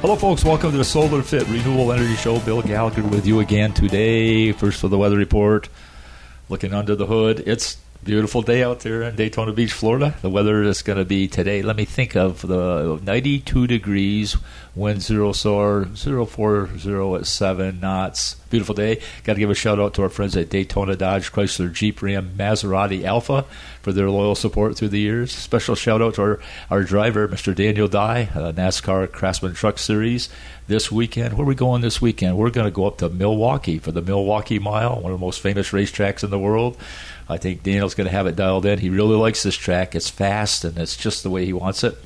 Hello, folks. Welcome to the Solar Fit Renewable Energy Show. Bill Gallagher with you again today. First for the weather report. Looking under the hood. It's beautiful day out there in Daytona Beach, Florida. The weather is going to be today. Let me think of the 92 degrees, wind zero soar, 040 at 7 knots. Beautiful day. Got to give a shout out to our friends at Daytona Dodge, Chrysler, Jeep, Ram, Maserati, Alfa for their loyal support through the years. Special shout out to our, our driver, Mr. Daniel Dye, uh, NASCAR Craftsman Truck Series. This weekend, where are we going this weekend? We're going to go up to Milwaukee for the Milwaukee Mile, one of the most famous racetracks in the world. I think Daniel's going to have it dialed in. He really likes this track. It's fast and it's just the way he wants it.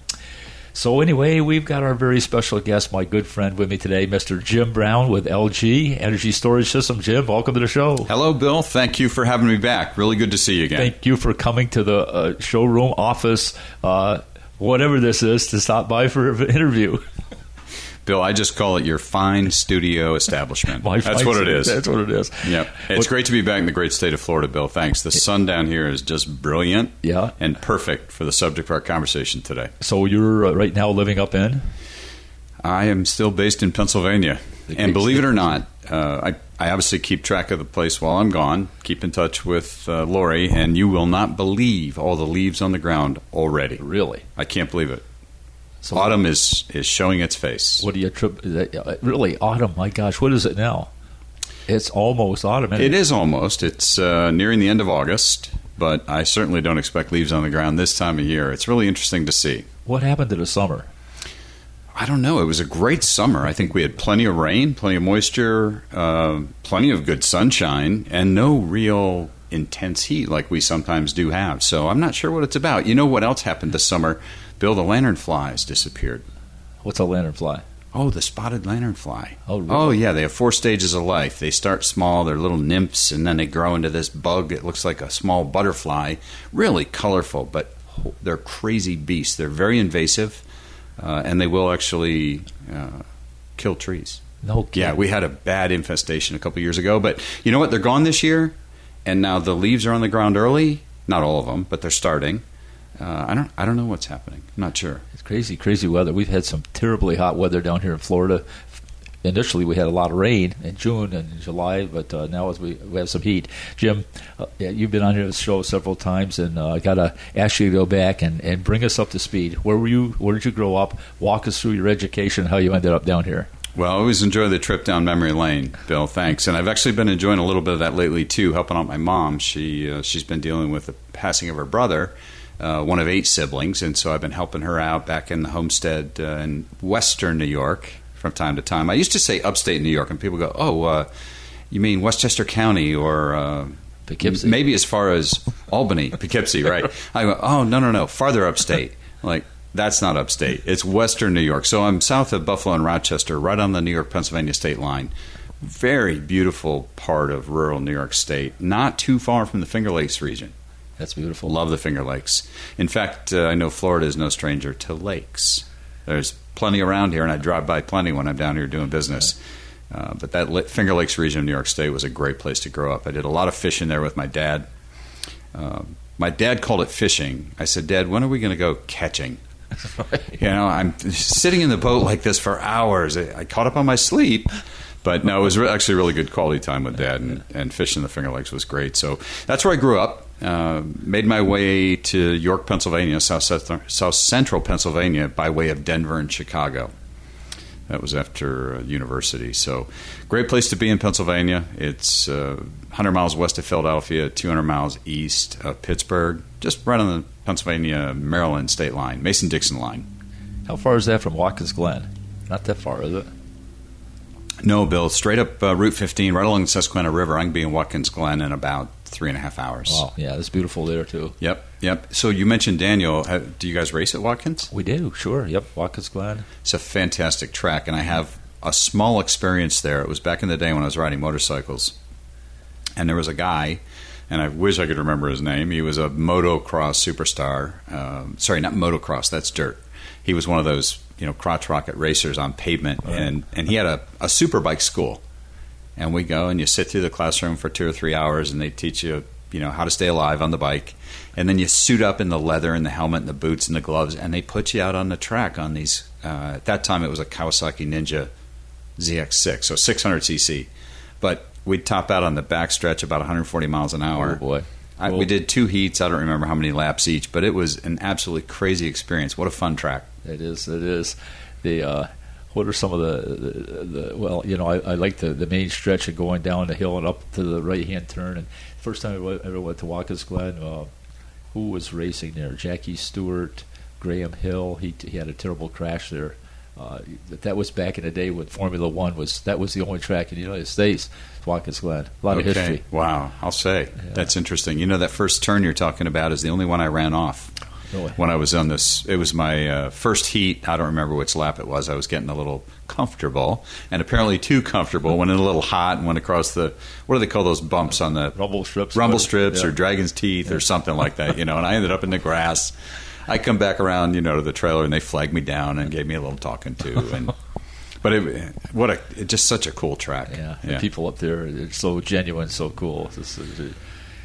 So anyway, we've got our very special guest, my good friend, with me today, Mr. Jim Brown with LG Energy Storage System. Jim, welcome to the show. Hello, Bill. Thank you for having me back. Really good to see you again. Thank you for coming to the uh, showroom office, uh, whatever this is, to stop by for an interview. Bill, I just call it your fine studio establishment. that's what it is. That's what it is. Yep. It's great to be back in the great state of Florida, Bill. Thanks. The sun down here is just brilliant Yeah. and perfect for the subject of our conversation today. So you're uh, right now living up in? I am still based in Pennsylvania. The And believe it or not, uh, I, I obviously keep track of the place while I'm gone, keep in touch with uh, Lori, and you will not believe all the leaves on the ground already. Really? I can't believe it. So Autumn is, is showing its face. What do you trip? uh, Really, autumn? My gosh, what is it now? It's almost autumn. isn't It is almost. It's uh, nearing the end of August, but I certainly don't expect leaves on the ground this time of year. It's really interesting to see. What happened to the summer? I don't know. It was a great summer. I think we had plenty of rain, plenty of moisture, uh, plenty of good sunshine, and no real intense heat like we sometimes do have. So I'm not sure what it's about. You know what else happened this summer? Bill, the lanternflies disappeared. What's a lanternfly? Oh, the spotted lanternfly. Oh, really? Oh, yeah. They have four stages of life. They start small, they're little nymphs, and then they grow into this bug. It looks like a small butterfly. Really colorful, but they're crazy beasts. They're very invasive, uh, and they will actually uh, kill trees. No. Yeah, we had a bad infestation a couple years ago, but you know what? They're gone this year, and now the leaves are on the ground early. Not all of them, but they're starting. Uh, I don't. I don't know what's happening. I'm not sure. It's crazy, crazy weather. We've had some terribly hot weather down here in Florida. Initially, we had a lot of rain in June and July, but uh, now as we, we have some heat. Jim, uh, yeah, you've been on here the show several times, and uh, I got to ask you to go back and, and bring us up to speed. Where were you? Where did you grow up? Walk us through your education, how you ended up down here. Well, I always enjoy the trip down memory lane, Bill. Thanks, and I've actually been enjoying a little bit of that lately too, helping out my mom. She uh, she's been dealing with the passing of her brother, uh, one of eight siblings, and so I've been helping her out back in the homestead uh, in Western New York from time to time. I used to say upstate New York, and people go, "Oh, uh, you mean Westchester County or?" Uh, Poughkeepsie. Maybe as far as Albany, Poughkeepsie, right? I go, oh no, no, no, farther upstate. Like that's not upstate. It's Western New York. So I'm south of Buffalo and Rochester, right on the New York Pennsylvania state line. Very beautiful part of rural New York State, not too far from the Finger Lakes region. That's beautiful. Love the Finger Lakes. In fact, uh, I know Florida is no stranger to lakes. There's plenty around here, and I drive by plenty when I'm down here doing business. Uh, but that Finger Lakes region of New York State was a great place to grow up. I did a lot of fishing there with my dad. Um my dad called it fishing. I said, Dad, when are we going to go catching? You know, I'm sitting in the boat like this for hours. I caught up on my sleep, but no, it was actually really good quality time with Dad, and, and fishing the Finger Lakes was great. So that's where I grew up. Uh, made my way to York, Pennsylvania, South, South, South Central Pennsylvania, by way of Denver and Chicago. That was after uh, university. So, great place to be in Pennsylvania. It's uh, 100 miles west of Philadelphia, 200 miles east of Pittsburgh, just right on the Pennsylvania Maryland state line, Mason Dixon line. How far is that from Watkins Glen? Not that far, is it? No, Bill, straight up uh, Route 15, right along the Susquehanna River. I can be in Watkins Glen in about three and a half hours. Wow, yeah, it's beautiful there too. Yep, yep. So you mentioned Daniel. Do you guys race at Watkins? We do, sure. Yep, Watkins Glen. It's a fantastic track, and I have a small experience there. It was back in the day when I was riding motorcycles, and there was a guy, and I wish I could remember his name. He was a motocross superstar. Um, sorry, not motocross. That's dirt. He was one of those you know crotch rocket racers on pavement, and and he had a, a super bike school. And we go and you sit through the classroom for two or three hours, and they teach you you know how to stay alive on the bike, and then you suit up in the leather and the helmet and the boots and the gloves, and they put you out on the track on these. Uh, at that time, it was a Kawasaki Ninja ZX6, so 600 cc, but we'd top out on the backstretch about 140 miles an hour. Oh boy. I, we did two heats. I don't remember how many laps each, but it was an absolutely crazy experience. What a fun track! It is. It is. The uh, what are some of the, the, the well, you know, I, I like the, the main stretch of going down the hill and up to the right hand turn. And first time I ever went to Watkins Glen, uh, who was racing there? Jackie Stewart, Graham Hill. He he had a terrible crash there. Uh, that was back in the day when Formula One was. That was the only track in the United States. Watkins Glen. A lot okay. of history. Wow, I'll say yeah. that's interesting. You know that first turn you're talking about is the only one I ran off. Really? When I was on this, it was my uh, first heat. I don't remember which lap it was. I was getting a little comfortable, and apparently too comfortable. Went in a little hot and went across the what do they call those bumps on the rumble strips, rumble strips, yeah. or dragon's teeth, yeah. or something like that. You know, and I ended up in the grass. I come back around, you know, to the trailer, and they flagged me down and gave me a little talking to, and but it, what a it, just such a cool track. Yeah, yeah. people up there, it's so genuine, so cool. It's, it's,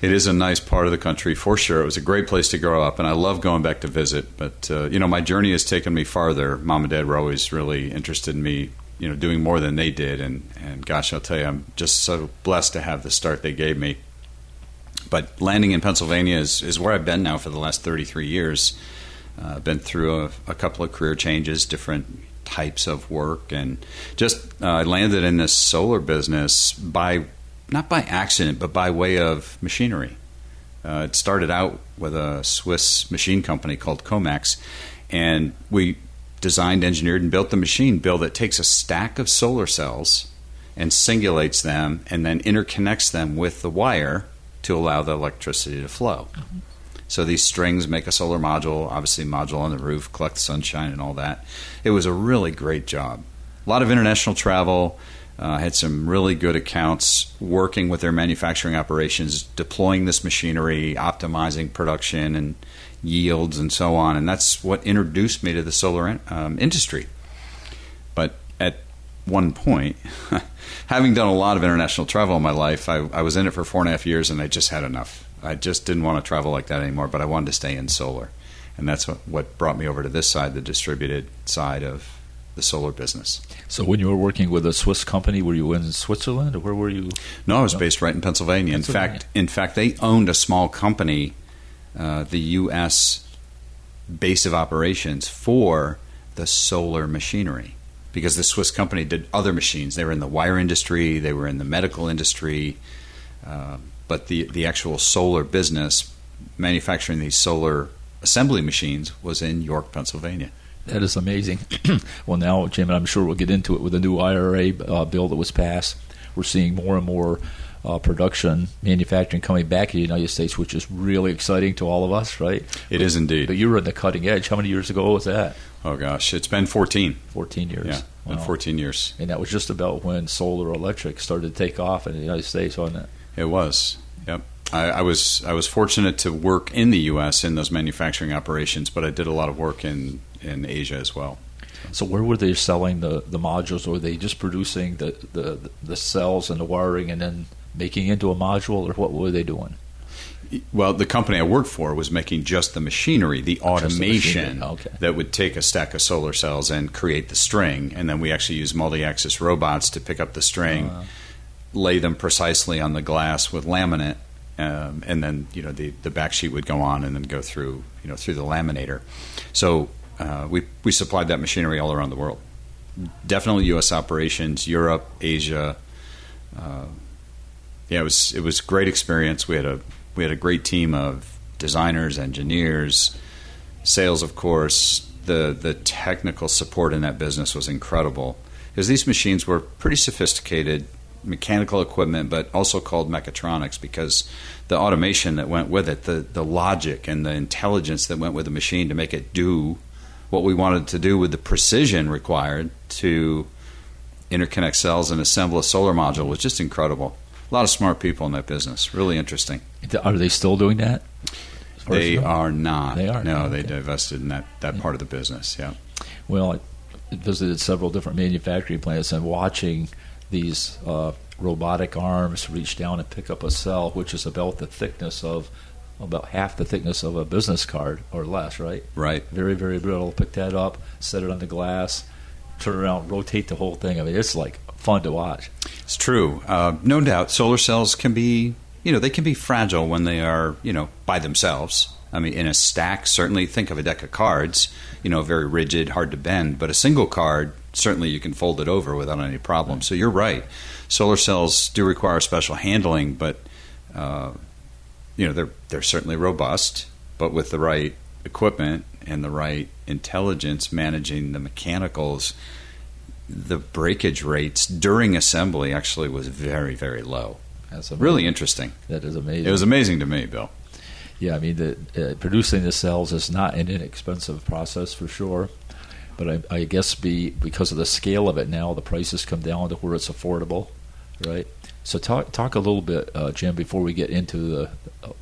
it is a nice part of the country for sure. It was a great place to grow up, and I love going back to visit. But uh, you know, my journey has taken me farther. Mom and Dad were always really interested in me, you know, doing more than they did. And and gosh, I'll tell you, I'm just so blessed to have the start they gave me. But landing in Pennsylvania is, is where I've been now for the last 33 years. Uh, I've been through a, a couple of career changes, different types of work, and just uh, I landed in this solar business by not by accident, but by way of machinery. Uh, it started out with a Swiss machine company called Komax, and we designed, engineered, and built the machine bill that takes a stack of solar cells and singulates them and then interconnects them with the wire to allow the electricity to flow. Mm-hmm. So these strings make a solar module, obviously module on the roof, collect sunshine and all that. It was a really great job. A lot of international travel. Uh, had some really good accounts working with their manufacturing operations, deploying this machinery, optimizing production and yields and so on. And that's what introduced me to the solar in, um, industry. But at one point, having done a lot of international travel in my life, I, I was in it for four and a half years and I just had enough. I just didn't want to travel like that anymore, but I wanted to stay in solar. And that's what, what brought me over to this side, the distributed side of the solar business. So when you were working with a Swiss company, were you in Switzerland or where were you? No, I was based right in Pennsylvania. Pennsylvania. In fact, in fact, they owned a small company, uh, the U.S. base of operations for the solar machinery, because the Swiss company did other machines. They were in the wire industry, they were in the medical industry. Uh, but the the actual solar business, manufacturing these solar assembly machines, was in York, Pennsylvania. That is amazing. well, now, Jim, and I'm sure we'll get into it with the new IRA uh, bill that was passed. We're seeing more and more uh, production, manufacturing coming back to the United States, which is really exciting to all of us, right? It is indeed. But you were in the cutting edge. How many years ago was that? Oh, gosh. It's been 14. 14 years. Yeah, wow. been 14 years. And that was just about when solar electric started to take off in the United States, wasn't it? It was. Yep. I, I, was I was fortunate to work in the U.S. in those manufacturing operations, but I did a lot of work in in Asia as well. So where were they selling the, the modules? Or were they just producing the, the the cells and the wiring and then making into a module, or what were they doing? Well, the company I worked for was making just the machinery, the automation the okay. that would take a stack of solar cells and create the string, and then we actually use multi-axis robots to pick up the string. Uh, lay them precisely on the glass with laminate, um, and then you know the the back sheet would go on and then go through you know through the laminator. So uh, we we supplied that machinery all around the world. Definitely U.S. operations, Europe, Asia. Uh, yeah, it was it was great experience. We had a we had a great team of designers, engineers, sales, of course. The the technical support in that business was incredible because these machines were pretty sophisticated mechanical equipment, but also called mechatronics because the automation that went with it, the, the logic and the intelligence that went with the machine to make it do what we wanted to do with the precision required to interconnect cells and assemble a solar module was just incredible. A lot of smart people in that business. Really interesting. Are they still doing that? They are not. They are. No, okay. they divested in that, that yeah. part of the business. Yeah. Well, I visited several different manufacturing plants and watching these uh, robotic arms reach down and pick up a cell, which is about the thickness of about half the thickness of a business card or less, right? Right. Very, very brittle. Pick that up, set it on the glass, turn around, rotate the whole thing. I mean, it's like fun to watch. It's true. Uh, no doubt, solar cells can be, you know, they can be fragile when they are, you know, by themselves. I mean, in a stack, certainly think of a deck of cards, you know, very rigid, hard to bend, but a single card, certainly you can fold it over without any problem. So you're right. Solar cells do require special handling, but, uh, you know, they're, they're certainly robust, but with the right equipment and the right intelligence managing the mechanicals, the breakage rates during assembly actually was very, very low. That's amazing. Really interesting. That is amazing. It was amazing to me, Bill. Yeah, I mean, the, uh, producing the cells is not an inexpensive process for sure, but I, I guess be because of the scale of it now, the prices come down to where it's affordable, right? So talk talk a little bit, uh, Jim, before we get into the uh,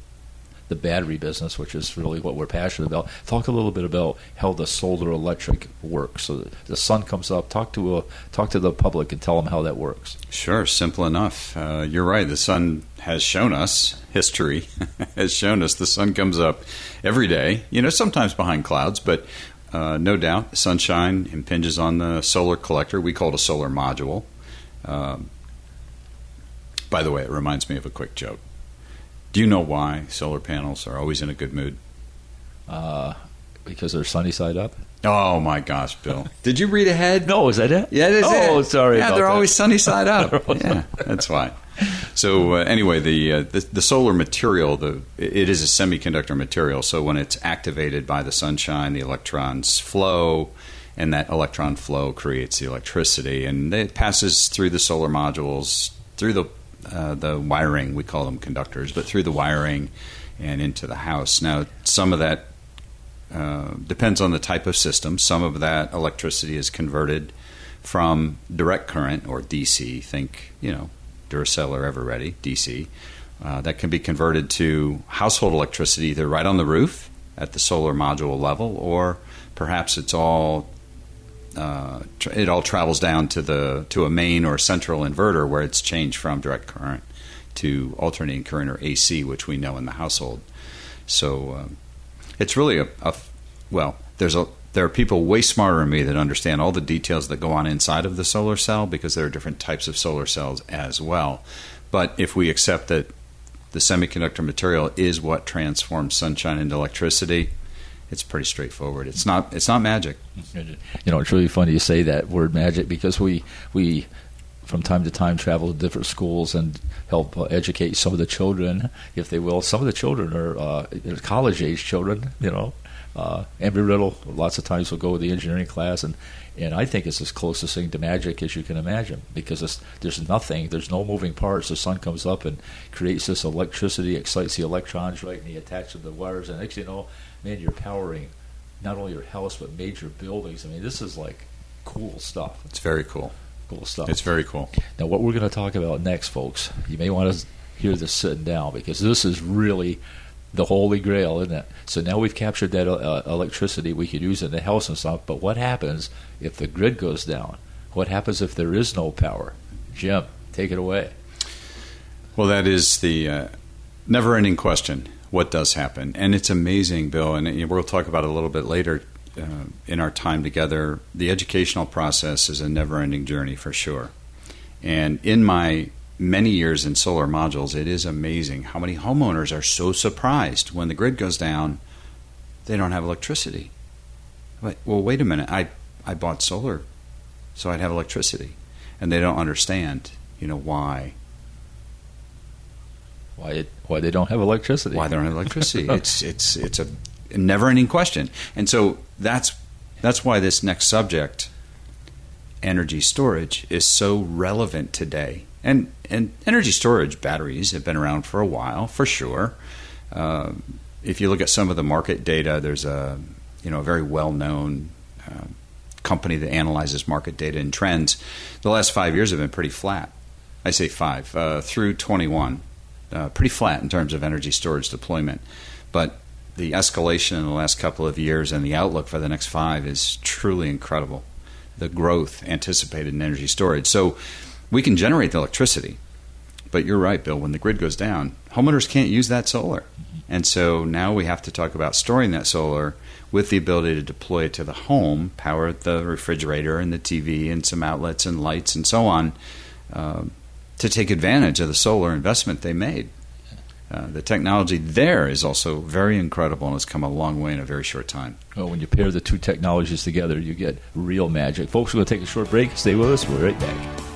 the battery business, which is really what we're passionate about. Talk a little bit about how the solar electric works. So the sun comes up. Talk to a, talk to the public and tell them how that works. Sure, simple enough. Uh, you're right. The sun has shown us history has shown us the sun comes up every day. You know, sometimes behind clouds, but uh, no doubt sunshine impinges on the solar collector. We call it a solar module. Um, by the way, it reminds me of a quick joke. Do you know why solar panels are always in a good mood? Uh, because they're sunny side up. Oh my gosh, Bill! Did you read ahead? No, is that it? Yeah, it is. Oh, it. sorry. Yeah, they're that. always sunny side up. yeah, that's why. So uh, anyway, the, uh, the the solar material, the it is a semiconductor material. So when it's activated by the sunshine, the electrons flow, and that electron flow creates the electricity, and it passes through the solar modules, through the uh, the wiring. We call them conductors, but through the wiring and into the house. Now, some of that uh, depends on the type of system. Some of that electricity is converted from direct current or DC. Think, you know, Duracell or Eveready DC. Uh, that can be converted to household electricity either right on the roof at the solar module level, or perhaps it's all uh, it all travels down to the to a main or central inverter where it's changed from direct current to alternating current or AC, which we know in the household. So um, it's really a, a well. There's a there are people way smarter than me that understand all the details that go on inside of the solar cell because there are different types of solar cells as well. But if we accept that the semiconductor material is what transforms sunshine into electricity, it's pretty straightforward. It's not it's not magic. You know, it's really funny you say that word magic because we we from time to time travel to different schools and help uh, educate some of the children, if they will. Some of the children are uh, college age children, you know. Uh, Riddle, lots of times will go to the engineering class, and, and I think it's as closest thing to magic as you can imagine because there's nothing, there's no moving parts. The sun comes up and creates this electricity, excites the electrons, right, and you attach to the wires, and next you know, man, you're powering not only your house but major buildings. I mean, this is like cool stuff. It's very cool. Cool stuff. It's very cool. Now, what we're going to talk about next, folks, you may want to hear this sitting down because this is really the holy grail, isn't it? So now we've captured that uh, electricity. We could use it in the house and stuff. But what happens if the grid goes down? What happens if there is no power? Jim, take it away. Well, that is the uh, never ending question. What does happen? And it's amazing, Bill, and we'll talk about it a little bit later uh, in our time together. The educational process is a never ending journey for sure. And in my many years in solar modules, it is amazing how many homeowners are so surprised when the grid goes down, they don't have electricity. But, well, wait a minute. I, I bought solar so I'd have electricity. And they don't understand, you know, why Why it, why they don't have electricity? why they don't have electricity. it's it's it's a never ending question. And so that's that's why this next subject, energy storage, is so relevant today. And and energy storage batteries have been around for a while, for sure. Uh, if you look at some of the market data, there's a you know a very well known uh, company that analyzes market data and trends. The last five years have been pretty flat. I say five uh, through 21 uh, pretty flat in terms of energy storage deployment. But the escalation in the last couple of years and the outlook for the next five is truly incredible. The growth anticipated in energy storage. So we can generate the electricity. but you're right, Bill. When the grid goes down, homeowners can't use that solar, and so now we have to talk about storing that solar with the ability to deploy it to the home, power the refrigerator and the TV and some outlets and lights and so on, uh, to take advantage of the solar investment they made. Uh, the technology there is also very incredible and has come a long way in a very short time. Well, when you pair the two technologies together, you get real magic. Folks, we're going to take a short break. Stay with us. We're right back.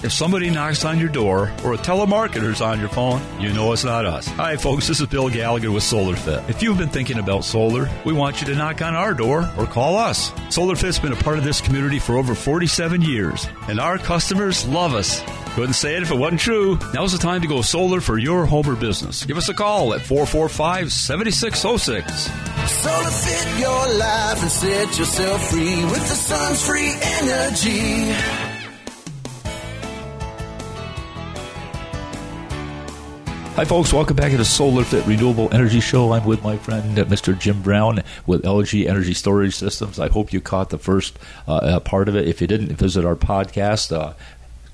If somebody knocks on your door or a telemarketer's on your phone, you know it's not us. Hi, folks. This is Bill Gallagher with SolarFit. If you've been thinking about solar, we want you to knock on our door or call us. SolarFit's been a part of this community for over 47 years, and our customers love us. Couldn't say it if it wasn't true. Now's the time to go solar for your home or business. Give us a call at 445 7606. Solar fit your life and set yourself free with the sun's free energy. Hi, folks. Welcome back to the Solar Fit Renewable Energy Show. I'm with my friend uh, Mr. Jim Brown with LG Energy Storage Systems. I hope you caught the first uh, uh, part of it. If you didn't, visit our podcast. Uh,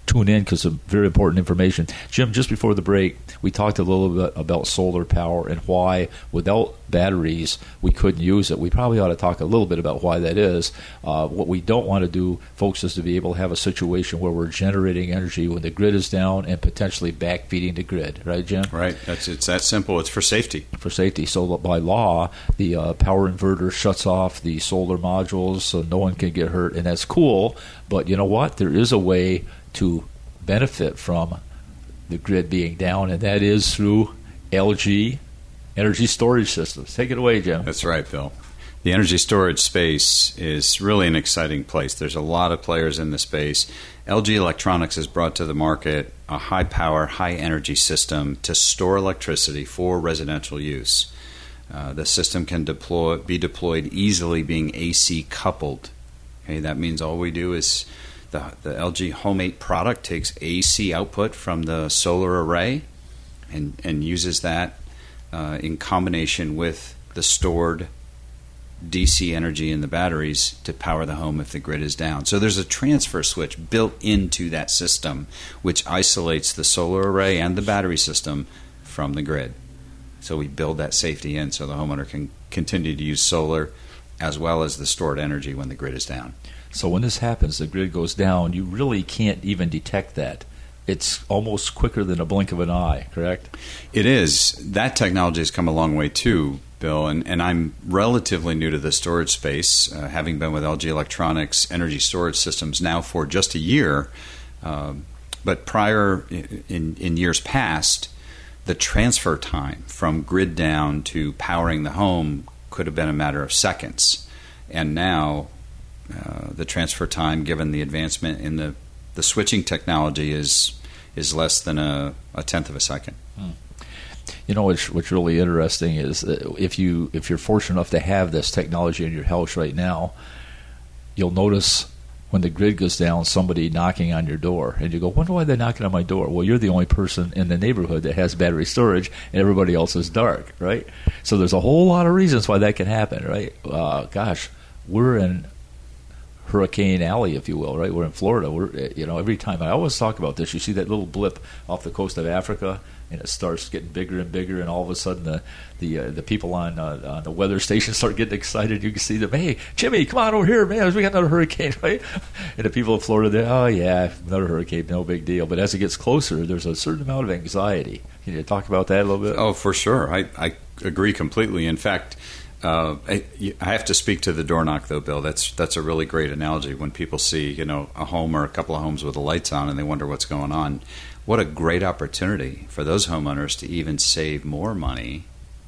tune in because some very important information. Jim, just before the break, we talked a little bit about solar power and why without batteries we couldn't use it. We probably ought to talk a little bit about why that is. Uh, what we don't want to do, folks, is to be able to have a situation where we're generating energy when the grid is down and potentially backfeeding the grid, right, Jim? Right. That's it's that simple. It's for safety. For safety. So by law, the uh, power inverter shuts off the solar modules so no one can get hurt, and that's cool. But you know what? There is a way to benefit from the grid being down, and that is through LG energy storage systems. Take it away, Jim. That's right, Bill. The energy storage space is really an exciting place. There's a lot of players in the space. LG Electronics has brought to the market a high power, high energy system to store electricity for residential use. Uh, the system can deploy, be deployed easily, being AC coupled. Okay, that means all we do is the, the LG Home 8 product takes AC output from the solar array and, and uses that uh, in combination with the stored DC energy in the batteries to power the home if the grid is down. So there's a transfer switch built into that system which isolates the solar array and the battery system from the grid. So we build that safety in so the homeowner can continue to use solar as well as the stored energy when the grid is down. So when this happens, the grid goes down, you really can't even detect that. It's almost quicker than a blink of an eye, correct? It is. That technology has come a long way too, Bill, and, and I'm relatively new to the storage space, uh, having been with LG Electronics Energy Storage Systems now for just a year. Uh, but prior, in, in years past, the transfer time from grid down to powering the home could have been a matter of seconds. And now uh, the transfer time, given the advancement in the, the switching technology, is is less than a, a tenth of a second. Hmm. You know what's what's really interesting is if you if you're fortunate enough to have this technology in your house right now, you'll notice when the grid goes down, somebody knocking on your door, and you go, "Wonder why they're knocking on my door?" Well, you're the only person in the neighborhood that has battery storage, and everybody else is dark, right? So there's a whole lot of reasons why that can happen, right? Uh, gosh, we're in Hurricane Alley, if you will, right? We're in Florida. We're, eh, you know, every time I always talk about this, you see that little blip off the coast of Africa, and it starts getting bigger and bigger, and all of a sudden the the uh, the people on uh, on the weather station start getting excited. You can see them, hey, Jimmy, come on over here, man, we got another hurricane, right? And the people of Florida, they, oh yeah, another hurricane, no big deal. But as it gets closer, there's a certain amount of anxiety. Can you talk about that a little bit? Oh, for sure. I I agree completely. In fact uh, I, I, have to speak to the door knock though, Bill. That's that's a really great analogy. When people see you know a home or a couple of homes with the lights on and they wonder what's going on, what a great opportunity for those homeowners to even save more money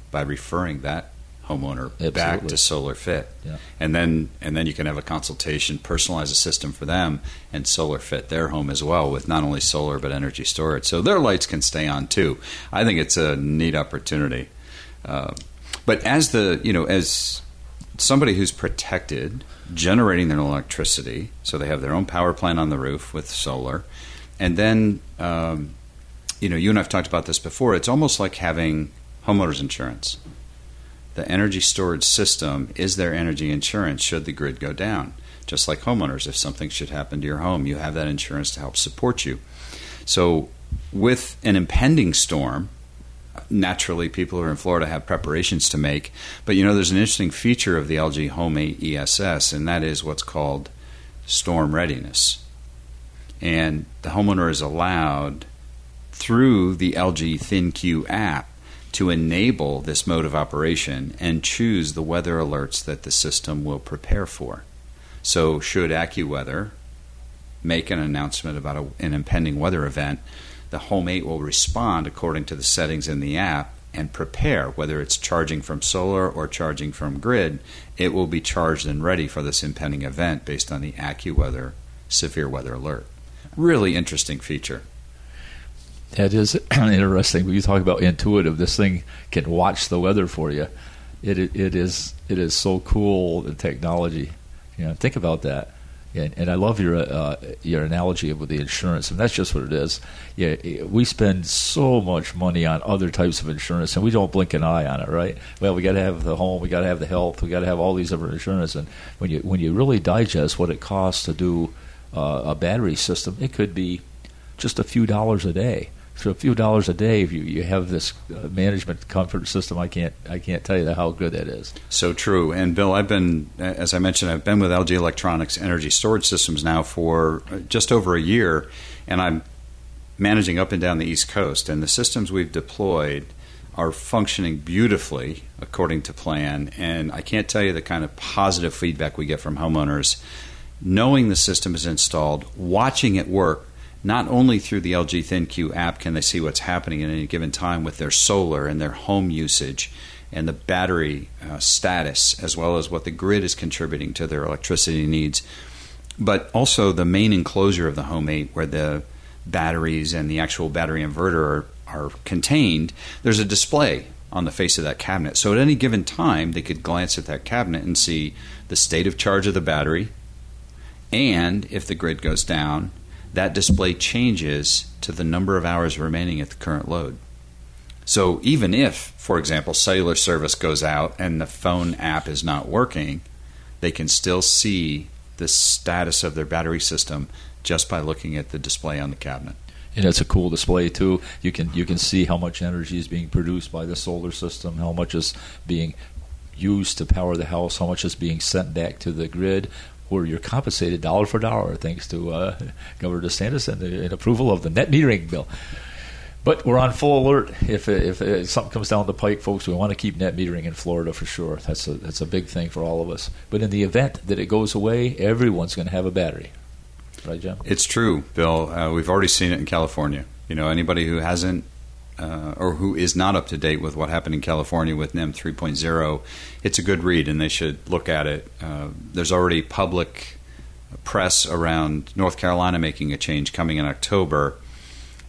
by referring that homeowner Absolutely. back to Solar Fit, yeah. and then and then you can have a consultation, personalize a system for them, and Solar Fit their home as well with not only solar but energy storage, so their lights can stay on too. I think it's a neat opportunity. Uh, but as the you know as somebody who's protected, generating their own electricity, so they have their own power plant on the roof with solar, and then um, you know you and I've talked about this before. It's almost like having homeowners insurance. the energy storage system is their energy insurance should the grid go down. Just like homeowners, if something should happen to your home, you have that insurance to help support you. So, with an impending storm, naturally people who are in Florida have preparations to make. But you know, there's an interesting feature of the LG Home 8 ESS, and that is what's called storm readiness. And the homeowner is allowed through the LG ThinQ app to enable this mode of operation and choose the weather alerts that the system will prepare for. So, should AccuWeather make an announcement about a, an impending weather event, the Home 8 will respond according to the settings in the app and prepare, whether it's charging from solar or charging from grid, it will be charged and ready for this impending event based on the AccuWeather severe weather alert. Really interesting feature. That is interesting. When you talk about intuitive, this thing can watch the weather for you. It it is it is so cool the technology. You know, think about that. And, and I love your uh, your analogy of the insurance, and that's just what it is. Yeah, we spend so much money on other types of insurance, and we don't blink an eye on it, right? Well, we got to have the home, we got to have the health, we got to have all these other insurance, and when you when you really digest what it costs to do uh, a battery system, it could be just a few dollars a day for a few dollars a day, if you, you have this uh, management comfort system, I can't I can't tell you how good that is. So true. And Bill, I've been, as I mentioned, I've been with LG Electronics Energy Storage Systems now for uh, just over a year, and I'm managing up and down the East Coast. And the systems we've deployed are functioning beautifully according to plan. And I can't tell you the kind of positive feedback we get from homeowners knowing the system is installed, watching it work not only through the LG ThinQ app can they see what's happening at any given time with their solar and their home usage and the battery uh, status, as well as what the grid is contributing to their electricity needs, but also the main enclosure of the Home 8 where the batteries and the actual battery inverter are, are contained. There's a display on the face of that cabinet. So at any given time, they could glance at that cabinet and see the state of charge of the battery, and if the grid goes down, that display changes to the number of hours remaining at the current load. So even if, for example, cellular service goes out and the phone app is not working, they can still see the status of their battery system just by looking at the display on the cabinet. And it's a cool display too. You can you can see how much energy is being produced by the solar system, how much is being used to power the house, how much is being sent back to the grid, where you're compensated dollar for dollar thanks to uh, Governor DeSantis and, the, and approval of the net metering bill. But we're on full alert. If, if, if, something comes down the pike, folks, we want to keep net metering in Florida for sure. That's a that's a big thing for all of us. But in the event that it goes away, everyone's going to have a battery, right, Jim? It's true, Bill. Uh, we've already seen it in California. You know, anybody who hasn't uh, or who is not up to date with what happened in California with NEM 3.0, it's a good read and they should look at it. Uh, there's already public press around North Carolina making a change coming in October.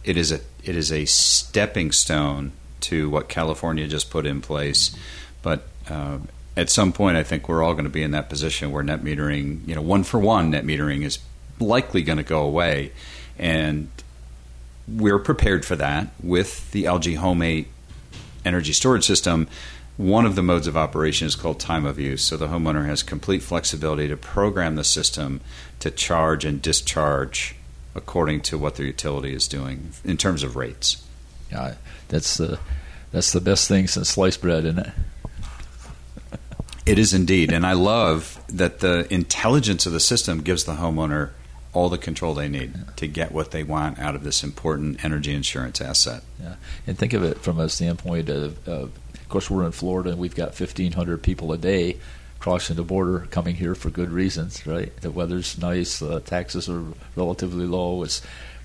It is a it is a stepping stone to what California just put in place, but uh, at some point, I think we're all going to be in that position where net metering, you know, one for one net metering is likely going to go away, and we're prepared for that with the LG Home 8 energy storage system. One of the modes of operation is called time of use. So the homeowner has complete flexibility to program the system to charge and discharge according to what their utility is doing in terms of rates. Yeah, that's the that's the best thing since sliced bread, isn't it? it is indeed, and I love that the intelligence of the system gives the homeowner all the control they need yeah. to get what they want out of this important energy insurance asset. Yeah, and think of it from a standpoint of, of, of course, we're in Florida and we've got 1,500 people a day crossing the border coming here for good reasons, right? The weather's nice, uh, taxes are relatively low. It's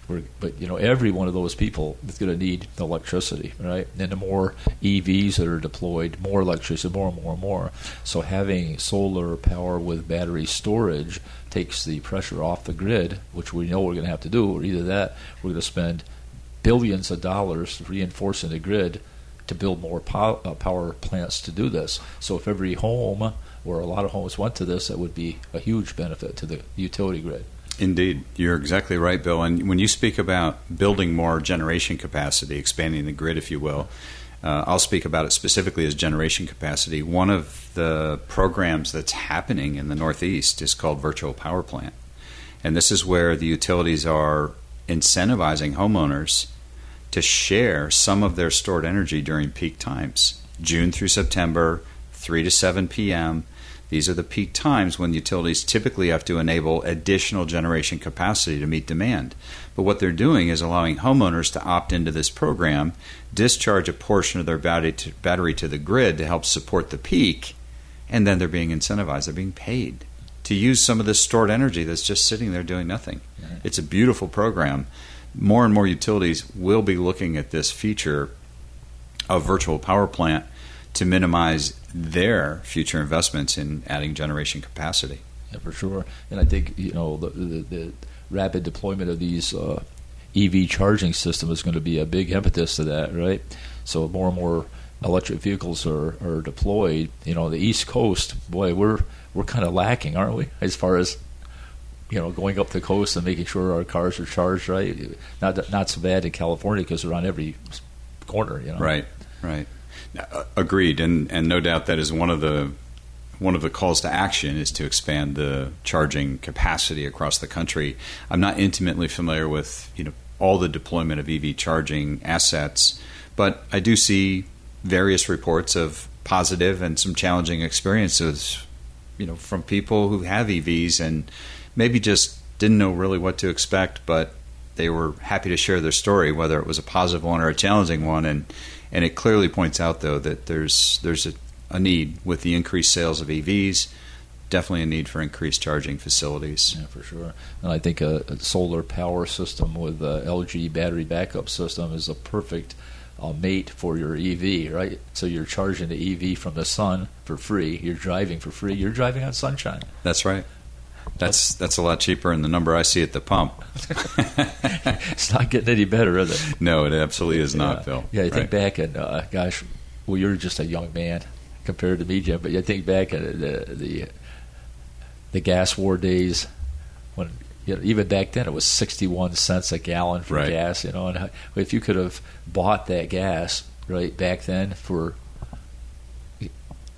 we're, but you know, every one of those people is going to need electricity, right? And the more EVs that are deployed, more electricity, more and more and more. So having solar power with battery storage takes the pressure off the grid, which we know we're going to have to do. Or either that, we're going to spend billions of dollars reinforcing the grid to build more uh, power plants to do this. So if every home or a lot of homes went to this, that would be a huge benefit to the utility grid. Indeed, you're exactly right, Bill. And when you speak about building more generation capacity, expanding the grid, if you will, Uh, I'll speak about it specifically as generation capacity. One of the programs that's happening in the Northeast is called Virtual Power Plant. And this is where the utilities are incentivizing homeowners to share some of their stored energy during peak times. June through September, 3 to 7 p.m. These are the peak times when utilities typically have to enable additional generation capacity to meet demand. But what they're doing is allowing homeowners to opt into this program, discharge a portion of their battery to, battery to the grid to help support the peak, and then they're being incentivized. They're being paid to use some of this stored energy that's just sitting there doing nothing. It's a beautiful program. More and more utilities will be looking at this feature of virtual power plant to minimize their future investments in adding generation capacity. Yeah, for sure. And I think you know the, the, the rapid deployment of these uh, EV charging system is going to be a big impetus to that, right? So more and more electric vehicles are, are deployed. You know, the East Coast, boy, we're we're kind of lacking, aren't we, as far as you know, going up the coast and making sure our cars are charged right. Not not so bad in California because they're on every corner. You know, right, right. Uh, agreed, and and no doubt that is one of the one of the calls to action is to expand the charging capacity across the country. I'm not intimately familiar with you know all the deployment of EV charging assets, but I do see various reports of positive and some challenging experiences, you know, from people who have EVs and maybe just didn't know really what to expect, but they were happy to share their story, whether it was a positive one or a challenging one, and and it clearly points out though that there's there's a, a need with the increased sales of EVs. Definitely a need for increased charging facilities. Yeah, for sure. And I think a, a solar power system with a LG battery backup system is a perfect uh, mate for your EV, right? So you're charging the EV from the sun for free. You're driving for free. You're driving on sunshine. That's right. That's that's a lot cheaper than the number I see at the pump. it's not getting any better, is it? No, it absolutely is not, yeah. Bill. Yeah, I think Right. back and uh, gosh, well, you're just a young man compared to me, Jim. But I think back at the the the gas war days when you know, even back then it was 61 cents a gallon for Right. gas. You know, and if you could have bought that gas right back then for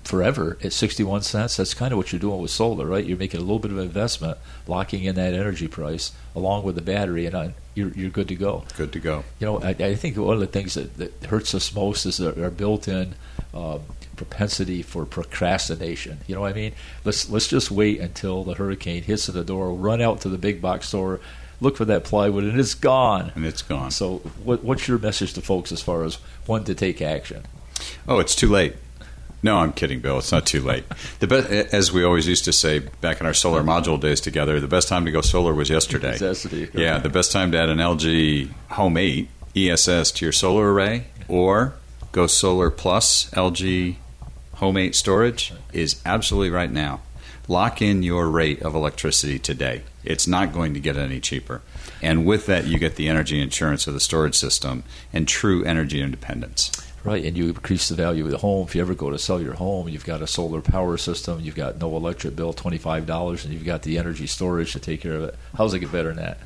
forever at 61 cents that's kind of what you're doing with solar right you're making a little bit of investment locking in that energy price along with the battery and uh, you're, you're good to go Good to go. you know, I, I think one of the things that, that hurts us most is our, our built-in um, propensity for procrastination. You know what I mean? Let's let's just wait until the hurricane hits at the door, run out to the big box store, look for that plywood, and it's gone. And it's gone. So, what, what's your message to folks as far as when to take action? Oh, it's too late. No, I'm kidding, Bill. It's not too late. The be- as we always used to say back in our solar module days together, the best time to go solar was yesterday. Necessity. Yeah, the best time to add an LG Home 8 ESS to your solar array or go solar plus LG Home 8 storage is absolutely right now. Lock in your rate of electricity today. It's not going to get any cheaper. And with that, you get the energy insurance of the storage system and true energy independence. Right, and you increase the value of the home. If you ever go to sell your home, you've got a solar power system, you've got no electric bill, twenty-five dollars, and you've got the energy storage to take care of it. How's it get better than that?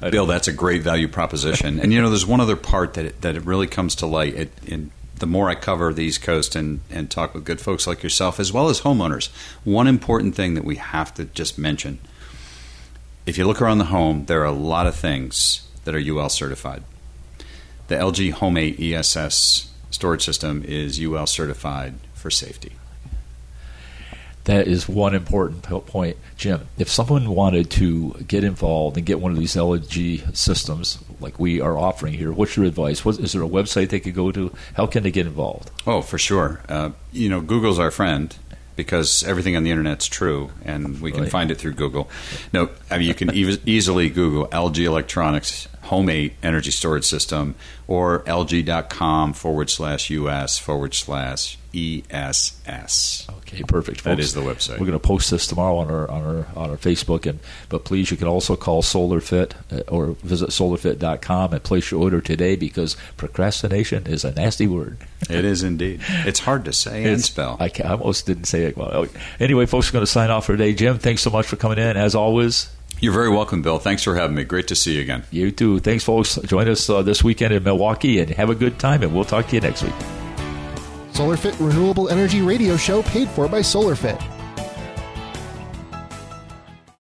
Bill, don't- that's a great value proposition. and you know, there's one other part that it, that it really comes to light. It, in the more I cover the East Coast and, and talk with good folks like yourself, as well as homeowners, one important thing that we have to just mention: if you look around the home, there are a lot of things that are UL certified. The LG Home 8 ESS storage system is UL certified for safety. That is one important point, Jim. If someone wanted to get involved and get one of these LG systems like we are offering here, what's your advice? What, is there a website they could go to? How can they get involved? Oh, for sure. Uh, you know, Google's our friend because everything on the internet's true, and we can Right. find it through Google. No, I mean you can eas easily Google LG Electronics Home 8 Energy Storage System or LG.com forward slash US forward slash ESS. Okay, perfect. That folks. is the website. We're going to post this tomorrow on our on our on our Facebook, and but please, you can also call SolarFit uh, or visit SolarFit.com and place your order today because procrastination is a nasty word. It is indeed. It's hard to say and spell. I, I almost didn't say it well. Anyway, folks, are going to sign off for today. Jim, thanks so much for coming in. As always, You're very welcome, Bill. Thanks for having me. Great to see you again. You too. Thanks, folks. Join us uh, this weekend in Milwaukee and have a good time, and we'll talk to you next week. SolarFit Renewable Energy Radio Show paid for by SolarFit.